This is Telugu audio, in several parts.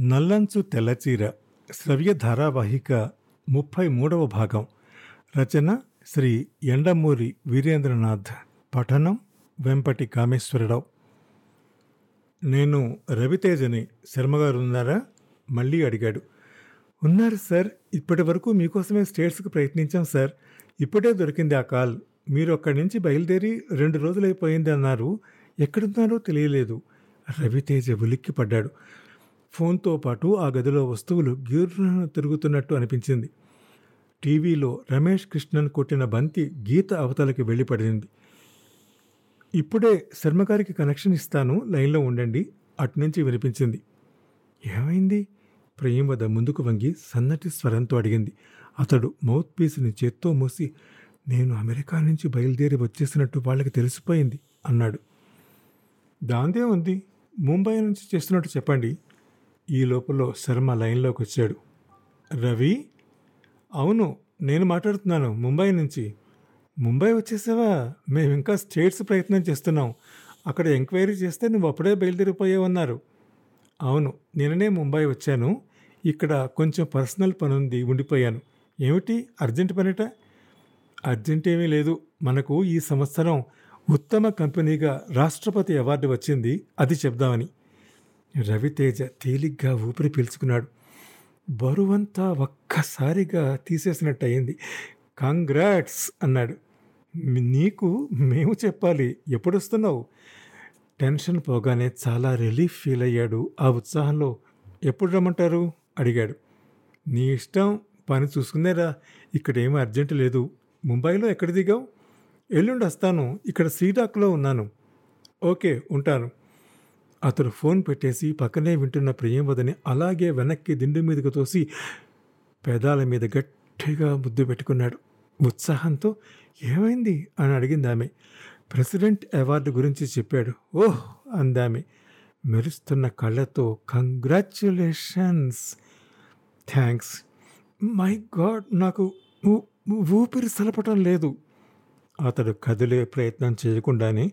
నల్లంచు తెల్లచీర శ్రవ్య ధారావాహిక ముప్పై మూడవ భాగం. రచన శ్రీ ఎండమూరి వీరేంద్రనాథ్. పఠనం వెంపటి కామేశ్వరరావు. నేను రవితేజని శర్మగారు ఉన్నారా మళ్ళీ అడిగాడు. ఉన్నారు సార్ ఇప్పటి వరకు మీకోసమే స్టేట్స్కి ప్రయత్నించాం సార్. ఇప్పుడే దొరికింది ఆ కాల్. మీరు అక్కడి నుంచి బయలుదేరి రెండు రోజులైపోయింది అన్నారు ఎక్కడున్నారో తెలియలేదు. రవితేజ ఉలిక్కిపడ్డాడు. ఫోన్తో పాటు ఆ గదిలో వస్తువులు గిర్రున తిరుగుతున్నట్టు అనిపించింది. టీవీలో రమేష్ కృష్ణన్ కొట్టిన బంతి గీత అవతలకి వెళ్ళిపడింది. ఇప్పుడే శర్మగారికి కనెక్షన్ ఇస్తాను లైన్లో ఉండండి అటునుంచి వినిపించింది. ఏమైంది? ప్రేమద ముందుకు వంగి సన్నటి స్వరంతో అడిగింది. అతడు మౌత్ పీస్ని చేత్తో మూసి నేను అమెరికా నుంచి బయలుదేరి వచ్చేసినట్టు వాళ్ళకి తెలిసిపోయింది అన్నాడు. దాందే ఉంది. ముంబై నుంచి చేస్తున్నట్టు చెప్పండి. ఈ లోపల శర్మ లైన్లోకి వచ్చాడు రవి అవును నేను మాట్లాడుతున్నాను ముంబై నుంచి. ముంబై వచ్చేసావా? మేము ఇంకా స్టేట్స్ ప్రయత్నం చేస్తున్నాం. అక్కడ ఎంక్వైరీ చేస్తే నువ్వు అప్పుడే బయలుదేరిపోయావన్నారు. అవును నిన్ననే ముంబై వచ్చాను. ఇక్కడ కొంచెం పర్సనల్ పని ఉంది ఉండిపోయాను. ఏమిటి అర్జెంట్ పనిట? అర్జెంట్ ఏమీ లేదు. మనకు ఈ సంవత్సరం ఉత్తమ కంపెనీగా రాష్ట్రపతి అవార్డు వచ్చింది అది చెప్దామని. రవితేజ తేలిగ్గా ఊపిరి పీల్చుకున్నాడు. బరువంతా ఒక్కసారిగా తీసేసినట్టు అయింది కాంగ్రాట్స్ అన్నాడు. నీకు మేము చెప్పాలి. ఎప్పుడు వస్తున్నావు టెన్షన్ పోగానే చాలా రిలీఫ్ ఫీల్ అయ్యాడు. ఆ ఉత్సాహంలో ఎప్పుడు రమ్మంటారు? అడిగాడు. నీ ఇష్టం పని చూసుకునేరా ఇక్కడ ఏమీ అర్జెంట్ లేదు. ముంబైలో ఎక్కడ దిగావు? ఎల్లుండి వస్తాను ఇక్కడ శ్రీడాక్లో ఉన్నాను. ఓకే ఉంటాను. అతడు ఫోన్ పెట్టేసి పక్కనే వింటున్న ప్రియంవదని అలాగే వెనక్కి దిండు మీదకు తోసి పెదాల మీద గట్టిగా ముద్దు పెట్టుకున్నాడు. ఉత్సాహంతో ఏమైంది అని అడిగింది ఆమె. ప్రెసిడెంట్ అవార్డు గురించి చెప్పాడు. ఓహ్ అందామె. మెరుస్తున్న కళ్ళతో కంగ్రాచ్యులేషన్స్ థ్యాంక్స్. మై గాడ్ నాకు ఊపిరి సలపటం లేదు. అతడు కదిలే ప్రయత్నం చేయకుండానే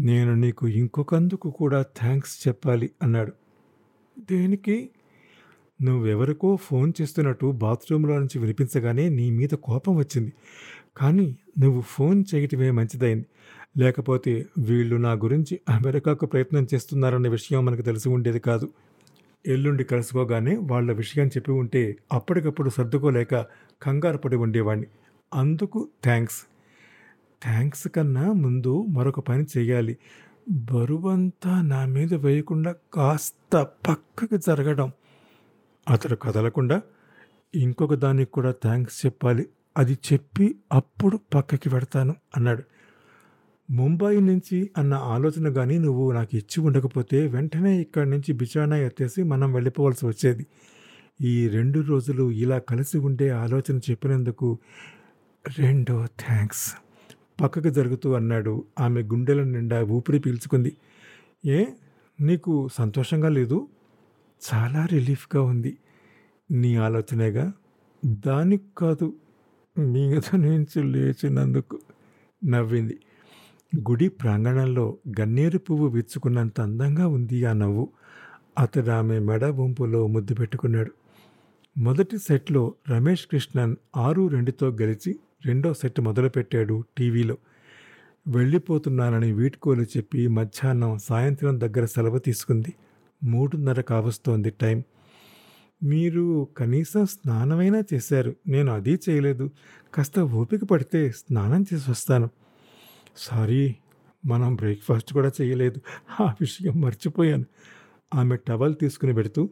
నేను నీకు ఇంకొకందుకు కూడా థ్యాంక్స్ చెప్పాలి అన్నాడు. దేనికి? నువ్వెవరికో ఫోన్ చేస్తున్నట్టు బాత్రూంలో నుంచి వినిపించగానే నీ మీద కోపం వచ్చింది. కానీ నువ్వు ఫోన్ చేయటమే మంచిదైంది. లేకపోతే వీళ్ళు నా గురించి అమెరికాకు ప్రయత్నం చేస్తున్నారన్న విషయం మనకు తెలిసి ఉండేది కాదు. ఎల్లుండి కలుసుకోగానే వాళ్ళ విషయం చెప్పి ఉంటే అప్పటికప్పుడు సర్దుకోలేక కంగారు పడి ఉండేవాణ్ణి. అందుకు థ్యాంక్స్ థ్యాంక్స్ కన్నా ముందు మరొక పని చేయాలి బరువంతా నా మీద వేయకుండా కాస్త పక్కకి జరగడం. అతడు కదలకుండా ఇంకొక దానికి కూడా థ్యాంక్స్ చెప్పాలి. అది చెప్పి అప్పుడు పక్కకి పెడతాను అన్నాడు. ముంబై నుంచి అన్న ఆలోచన కానీ నువ్వు నాకు ఇచ్చి ఉండకపోతే వెంటనే ఇక్కడి నుంచి బిచానా ఎత్తేసి మనం వెళ్ళిపోవాల్సి వచ్చేది. ఈ రెండు రోజులు ఇలా కలిసి ఉండే ఆలోచన చెప్పినందుకు రెండో థ్యాంక్స్ పక్కకు జరుగుతూ అన్నాడు. ఆమె గుండెల నిండా ఊపిరి పీల్చుకుంది. ఏ? నీకు సంతోషంగా లేదు? చాలా రిలీఫ్గా ఉంది. నీ ఆలోచనేగా? దానికి కాదు. మీద నుంచి లేచినందుకు నవ్వింది. గుడి ప్రాంగణంలో గన్నేరు పువ్వు విచ్చుకున్నంత అందంగా ఉంది ఆ నవ్వు. అతడు ఆమె మెడ వంపులో ముద్దు పెట్టుకున్నాడు. మొదటి సెట్లో రమేష్ కృష్ణన్ ఆరు రెండుతో గెలిచి రెండో సెట్ మొదలుపెట్టాడు టీవీలో. వెళ్ళిపోతున్నానని వీడ్కోలు చెప్పి మధ్యాహ్నం సాయంత్రం దగ్గర సెలవు తీసుకుంది. మూడున్నర కావస్తోంది టైం. మీరు కనీసం స్నానమైనా చేశారు. నేను అది చేయలేదు. కాస్త ఓపిక పడితే స్నానం చేసి వస్తాను. సారీ మనం బ్రేక్ఫాస్ట్ కూడా చేయలేదు. ఆ విషయం మర్చిపోయాను. ఆమె టవల్ తీసుకుని పెడుతూ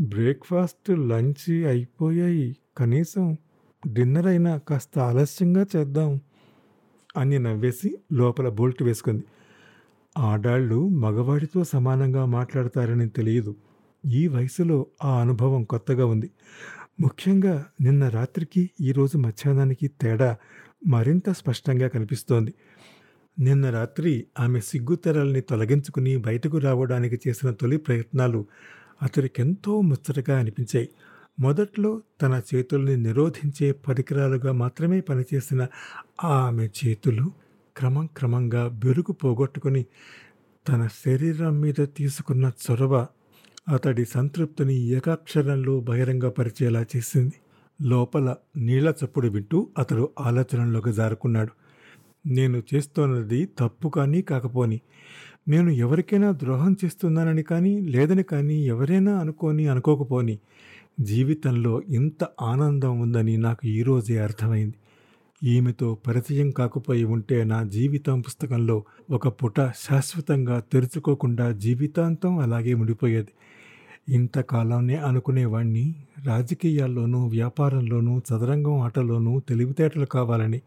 బ్రేక్ఫాస్ట్ లంచ్ అయిపోయాయి. కనీసం డిన్నర్ అయినా కాస్త ఆలస్యంగా చేద్దాం అని నవ్వేసి లోపల బోల్ట్ వేసుకుంది. ఆడాళ్ళు మగవాడితో సమానంగా మాట్లాడతారని తెలియదు. ఈ వయసులో ఆ అనుభవం కొత్తగా ఉంది. ముఖ్యంగా నిన్న రాత్రికి ఈరోజు మధ్యాహ్నానికి తేడా మరింత స్పష్టంగా కనిపిస్తోంది. నిన్న రాత్రి ఆమె సిగ్గుతెరల్ని తొలగించుకుని బయటకు రావడానికి చేసిన తొలి ప్రయత్నాలు అతడికెంతో ముచ్చటగా అనిపించాయి. మొదట్లో తన చేతుల్ని నిరోధించే పరికరాలుగా మాత్రమే పనిచేసిన ఆమె చేతులు క్రమం క్రమంగా బెరుగు పోగొట్టుకుని తన శరీరం మీద తీసుకున్న చొరవ అతడి సంతృప్తిని ఏకాక్షరంలో బహిరంగపరిచేలా చేసింది. లోపల నీళ్ళ చప్పుడు వింటూ అతడు ఆలోచనలోకి జారుకున్నాడు. నేను చేస్తున్నది తప్పు కానీ కాకపోని నేను ఎవరికైనా ద్రోహం చేస్తున్నానని కానీ లేదని కానీ ఎవరైనా అనుకోని అనుకోకపోని జీవితంలో ఇంత ఆనందం ఉందని నాకు ఈరోజే అర్థమైంది. ఈమెతో పరిచయం కాకపోయి ఉంటే నా జీవితం పుస్తకంలో ఒక పుట శాశ్వతంగా తెరుచుకోకుండా జీవితాంతం అలాగే ముడిపోయేది ఇంతకాలంనే అనుకునేవాణ్ణి. రాజకీయాల్లోనూ వ్యాపారంలోనూ చదరంగం ఆటలోనూ తెలివితేటలు కావాలని.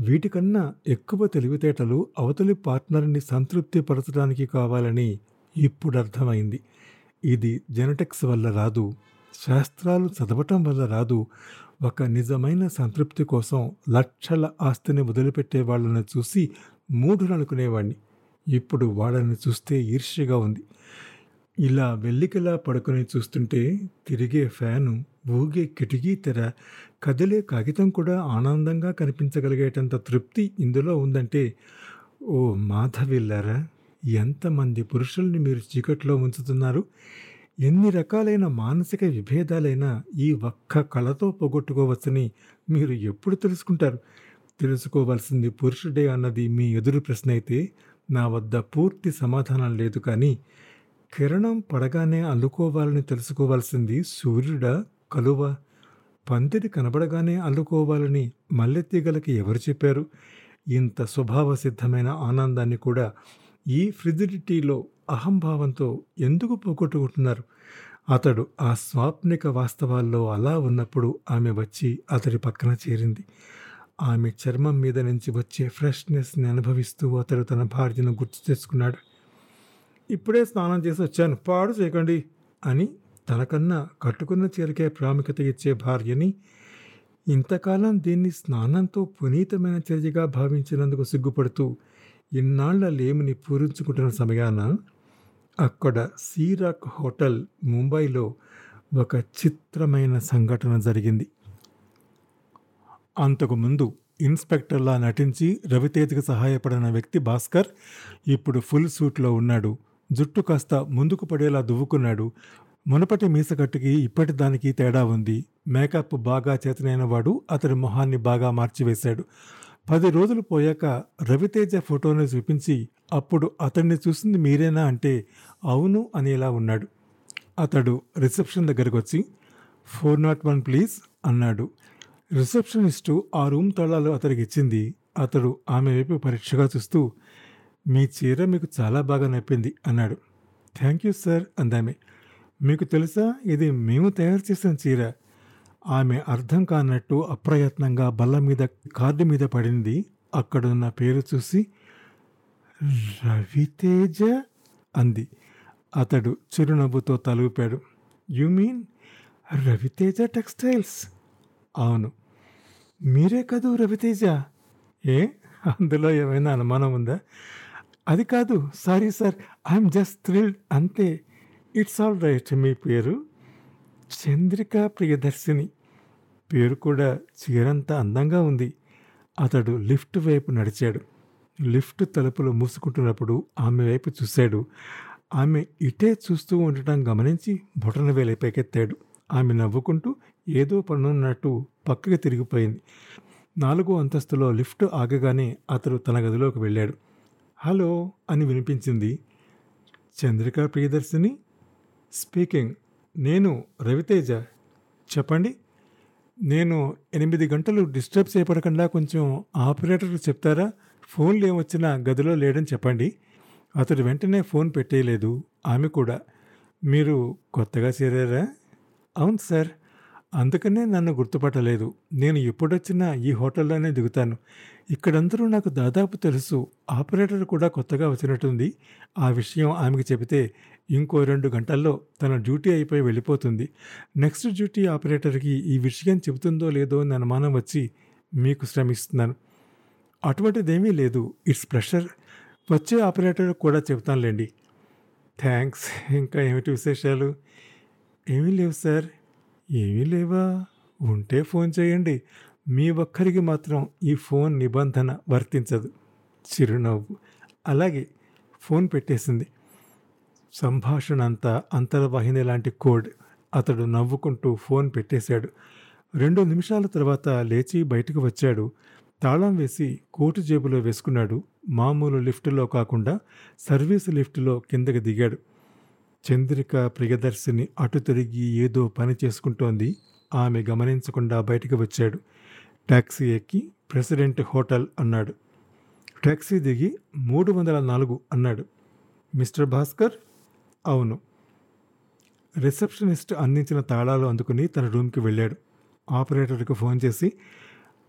వీటికన్నా ఎక్కువ తెలివితేటలు అవతలి పార్ట్నర్ని సంతృప్తిపరచడానికి కావాలని ఇప్పుడు అర్థమైంది ఇది జెనెటిక్స్ వల్ల రాదు. శాస్త్రాలు చదవటం వల్ల రాదు. ఒక నిజమైన సంతృప్తి కోసం లక్షల ఆస్తిని వదిలిపెట్టే వాళ్ళని చూసి మూఢులు అనుకునేవాడిని ఇప్పుడు వాళ్ళని చూస్తే ఈర్ష్యగా ఉంది. ఇలా వెల్లికలా పడుకొని చూస్తుంటే తిరిగే ఫ్యాను ఊగే కిటికీ తెర కదిలే కాగితం కూడా ఆనందంగా కనిపించగలిగేటంత తృప్తి ఇందులో ఉందంటే ఓ మాధవిల్లారా ఎంతమంది పురుషుల్ని మీరు చీకట్లో ఉంచుతున్నారు? ఎన్ని రకాలైన మానసిక విభేదాలైనా ఈ ఒక్క కళతో పోగొట్టుకోవచ్చని మీరు ఎప్పుడు తెలుసుకుంటారు? తెలుసుకోవాల్సింది పురుషుడే అన్నది మీ ఎదురు ప్రశ్న అయితే నా వద్ద పూర్తి సమాధానం లేదు కానీ కిరణం పడగానే అల్లుకోవాలని తెలుసుకోవాల్సింది సూర్యుడా? కలువ? పందిరి కనబడగానే అల్లుకోవాలని మల్లెతీగలకి ఎవరు చెప్పారు? ఇంత స్వభావ సిద్ధమైన ఆనందాన్ని కూడా ఈ ఫ్రిజిడిటీలో అహంభావంతో ఎందుకు పోగొట్టుకుంటున్నారు? అతడు ఆ స్వాప్నిక వాస్తవాల్లో అలా ఉన్నప్పుడు ఆమె వచ్చి అతడి పక్కన చేరింది. ఆమె చర్మం మీద నుంచి వచ్చే ఫ్రెష్నెస్ని అనుభవిస్తూ అతడు తన భార్యను గుర్తు తెచ్చుకున్నాడు ఇప్పుడే స్నానం చేసి వచ్చాను. పాడు చేయకండి అని తనకన్నా కట్టుకున్న చీరకే ప్రాముఖ్యత ఇచ్చే భార్యని ఇంతకాలం దీన్ని స్నానంతో పునీతమైన చర్యగా భావించినందుకు సిగ్గుపడుతూ ఇన్నాళ్ళ లేమిని పూరించుకుంటున్న సమయాన అక్కడ సీరాక్ హోటల్ ముంబైలో ఒక చిత్రమైన సంఘటన జరిగింది. అంతకుముందు ఇన్స్పెక్టర్లా నటించి రవితేజకు సహాయపడిన వ్యక్తి భాస్కర్ ఇప్పుడు ఫుల్ సూట్లో ఉన్నాడు. జుట్టు కాస్త ముందుకు పడేలా దువ్వుకున్నాడు. మునపటి మీసకట్టుకి ఇప్పటి దానికి తేడా ఉంది. మేకప్ బాగా చేతనైన వాడు అతడి మొహాన్ని బాగా మార్చివేశాడు. పది రోజులు పోయాక రవితేజ ఫోటోని చూపించి అప్పుడు అతన్ని చూసింది మీరేనా అంటే అవును అనేలా ఉన్నాడు. అతడు రిసెప్షన్ దగ్గరకు వచ్చి ఫోర్ నాట్ వన్ ప్లీజ్ అన్నాడు. రిసెప్షనిస్టు ఆ రూమ్ తాళాలు అతడికి ఇచ్చింది. అతడు ఆమె వైపు పరీక్షగా చూస్తూ మీ చీర మీకు చాలా బాగా నప్పింది అన్నాడు. థ్యాంక్ యూ సార్ అందామె. మీకు తెలుసా? ఇది మేము తయారు చేసిన చీర. ఆమె అర్థం కానట్టు అప్రయత్నంగా బల్ల మీద కార్డు మీద పడింది. అక్కడున్న పేరు చూసి రవితేజ అంది. అతడు చిరునవ్వుతో తలూపాడు. You mean Raviteja textiles? అవును. మీరే కదూ రవితేజ? ఏ? అందులో ఏమైనా అనుమానం ఉందా? అది కాదు. Sorry sir. I'm just thrilled అంతే. It's all right. మీ పేరు? చంద్రిక ప్రియదర్శిని. పేరు కూడా చీరంతా అందంగా ఉంది. అతడు లిఫ్ట్ వైపు నడిచాడు. లిఫ్ట్ తలుపులు మూసుకుంటున్నప్పుడు ఆమె వైపు చూశాడు. ఆమె ఇటే చూస్తూ ఉండటం గమనించి బొటన వేలే పైకెత్తాడు. ఆమె నవ్వుకుంటూ ఏదో పనున్నట్టు పక్కకి తిరిగిపోయింది. నాలుగో అంతస్తులో లిఫ్ట్ ఆగగానే అతడు తన గదిలోకి వెళ్ళాడు. హలో అని వినిపించింది. చంద్రిక ప్రియదర్శిని? స్పీకింగ్. నేను రవితేజ. చెప్పండి. నేను ఎనిమిది గంటలు డిస్టర్బ్ చేయబడకుండా కొంచెం ఆపరేటర్కి చెప్తారా? ఫోన్లు ఏమొచ్చినా గదిలో లేడని చెప్పండి. అతడు వెంటనే ఫోన్ పెట్టేయలేదు. ఆమె కూడా. మీరు కొత్తగా చేరారా? అవును సార్. అందుకనే నన్ను గుర్తుపట్టలేదు. నేను ఎప్పుడొచ్చినా ఈ హోటల్లోనే దిగుతాను. ఇక్కడందరూ నాకు దాదాపు తెలుసు ఆపరేటర్ కూడా కొత్తగా వచ్చినట్టుంది. ఆ విషయం ఆమెకి చెబితే ఇంకో రెండు గంటల్లో తన డ్యూటీ అయిపోయి వెళ్ళిపోతుంది. నెక్స్ట్ డ్యూటీ ఆపరేటర్కి ఈ విషయం చెబుతుందో లేదో అని అనుమానం వచ్చి మీకు శ్రమిస్తున్నాను. అటువంటిదేమీ లేదు. ఇట్స్ ప్రెషర్ వచ్చే ఆపరేటర్ కూడా చెబుతానులేండి. థ్యాంక్స్ ఇంకా ఏమిటి విశేషాలు? ఏమీ లేవు సార్. ఏమీ లేవా? ఉంటే ఫోన్ చేయండి. మీ ఒక్కరికి మాత్రం ఈ ఫోన్ నిబంధన వర్తించదు. చిరునవ్వు. అలాగే ఫోన్ పెట్టేసింది. సంభాషణ అంతా అంతర్వాహిని లాంటి కోడ్. అతడు నవ్వుకుంటూ ఫోన్ పెట్టేశాడు. రెండు నిమిషాల తర్వాత లేచి బయటకు వచ్చాడు. తాళం వేసి కోటు జేబులో వేసుకున్నాడు. మామూలు లిఫ్టులో కాకుండా సర్వీస్ లిఫ్టులో కిందకి దిగాడు. చంద్రిక ప్రియదర్శిని అటు తిరిగి ఏదో పని చేసుకుంటోంది. ఆమె గమనించకుండా బయటికి వచ్చాడు. ట్యాక్సీ ఎక్కి ప్రెసిడెంట్ హోటల్ అన్నాడు. ట్యాక్సీ దిగి మూడు వందల నాలుగు అన్నాడు. మిస్టర్ భాస్కర్? అవును. రిసెప్షనిస్ట్ అందించిన తాళాలు అందుకుని తన రూమ్కి వెళ్ళాడు. ఆపరేటర్కి ఫోన్ చేసి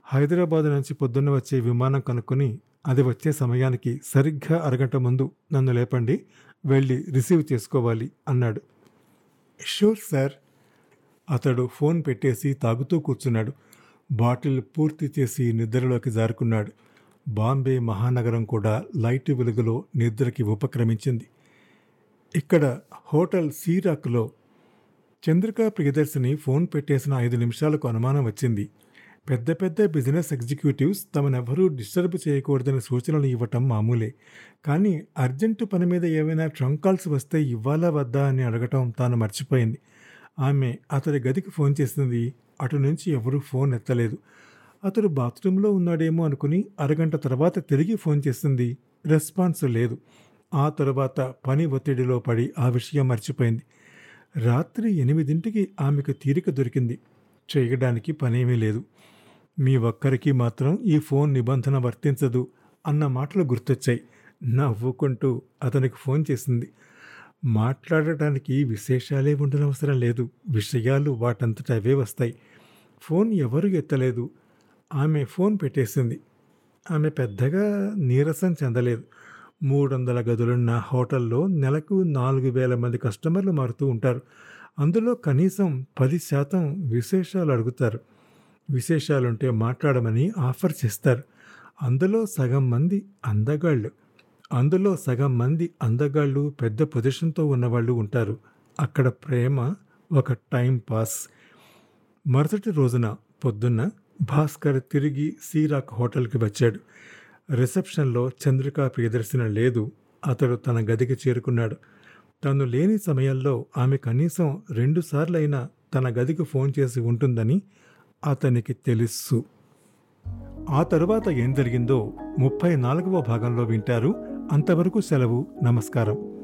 హైదరాబాద్ నుంచి పొద్దున్న వచ్చే విమానం కనుక్కొని అది వచ్చే సమయానికి సరిగ్గా అరగంట ముందు నన్ను లేపండి వెళ్ళి రిసీవ్ చేసుకోవాలి అన్నాడు. Sure sir. అతడు ఫోన్ పెట్టేసి తాగుతూ కూర్చున్నాడు. బాటిల్ పూర్తి చేసి నిద్రలోకి జారుకున్నాడు. బాంబే మహానగరం కూడా లైట్ వెలుగులో నిద్రకి ఉపక్రమించింది. ఇక్కడ హోటల్ సీరాక్లో చంద్రికా ప్రియదర్శిని ఫోన్ పెట్టేసిన ఐదు నిమిషాలకు అనుమానం వచ్చింది. పెద్ద పెద్ద బిజినెస్ ఎగ్జిక్యూటివ్స్ తమనెవరూ డిస్టర్బ్ చేయకూడదని సూచనలు ఇవ్వటం మామూలే. కానీ అర్జెంటు పని మీద ఏవైనా ట్రంక్ కాల్స్ వస్తే ఇవ్వాలా వద్దా అని అడగటం తాను మర్చిపోయింది. ఆమె అతడి గదికి ఫోన్ చేసింది. అటు నుంచి ఎవరూ ఫోన్ ఎత్తలేదు. అతడు బాత్రూంలో ఉన్నాడేమో అనుకుని అరగంట తర్వాత తిరిగి ఫోన్ చేసింది. రెస్పాన్స్ లేదు. ఆ తర్వాత పని ఒత్తిడిలో పడి ఆ విషయం మర్చిపోయింది. రాత్రి ఎనిమిదింటికి ఆమెకు తీరిక దొరికింది. చేయడానికి పనేమీ లేదు. మీ ఒక్కరికి మాత్రం ఈ ఫోన్ నిబంధన వర్తించదు అన్న మాటలు గుర్తొచ్చాయి. నవ్వుకుంటూ అతనికి ఫోన్ చేసింది. మాట్లాడటానికి విశేషాలే ఉండనవసరం లేదు. విషయాలు వాటంతట అవే వస్తాయి. ఫోన్ ఎవరు ఎత్తలేదు. ఆమె ఫోన్ పెట్టేసింది. ఆమె పెద్దగా నీరసం చెందలేదు. మూడు వందల గదులున్న హోటల్లో నెలకు నాలుగు వేల మంది కస్టమర్లు మారుతూ ఉంటారు. అందులో కనీసం పది శాతం విశేషాలు అడుగుతారు. విశేషాలుంటే మాట్లాడమని ఆఫర్ చేస్తారు. అందులో సగం మంది అందగాళ్ళు. అందులో సగం మంది అందగాళ్ళు పెద్ద పొజిషన్తో ఉన్నవాళ్ళు ఉంటారు. అక్కడ ప్రేమ ఒక టైం పాస్. మరుసటి రోజున పొద్దున్న భాస్కర్ తిరిగి సీరాక్ హోటల్కి వచ్చాడు. రిసెప్షన్లో చంద్రికా ప్రియదర్శన లేదు. అతడు తన గదికి చేరుకున్నాడు. తను లేని సమయంలో ఆమె కనీసం రెండుసార్లైనా తన గదికి ఫోన్ చేసి ఉంటుందని అతనికి తెలుసు. ఆ తరువాత ఏం జరిగిందో ముప్పై నాలుగవ భాగంలో వింటారు. అంతవరకు సెలవు నమస్కారం.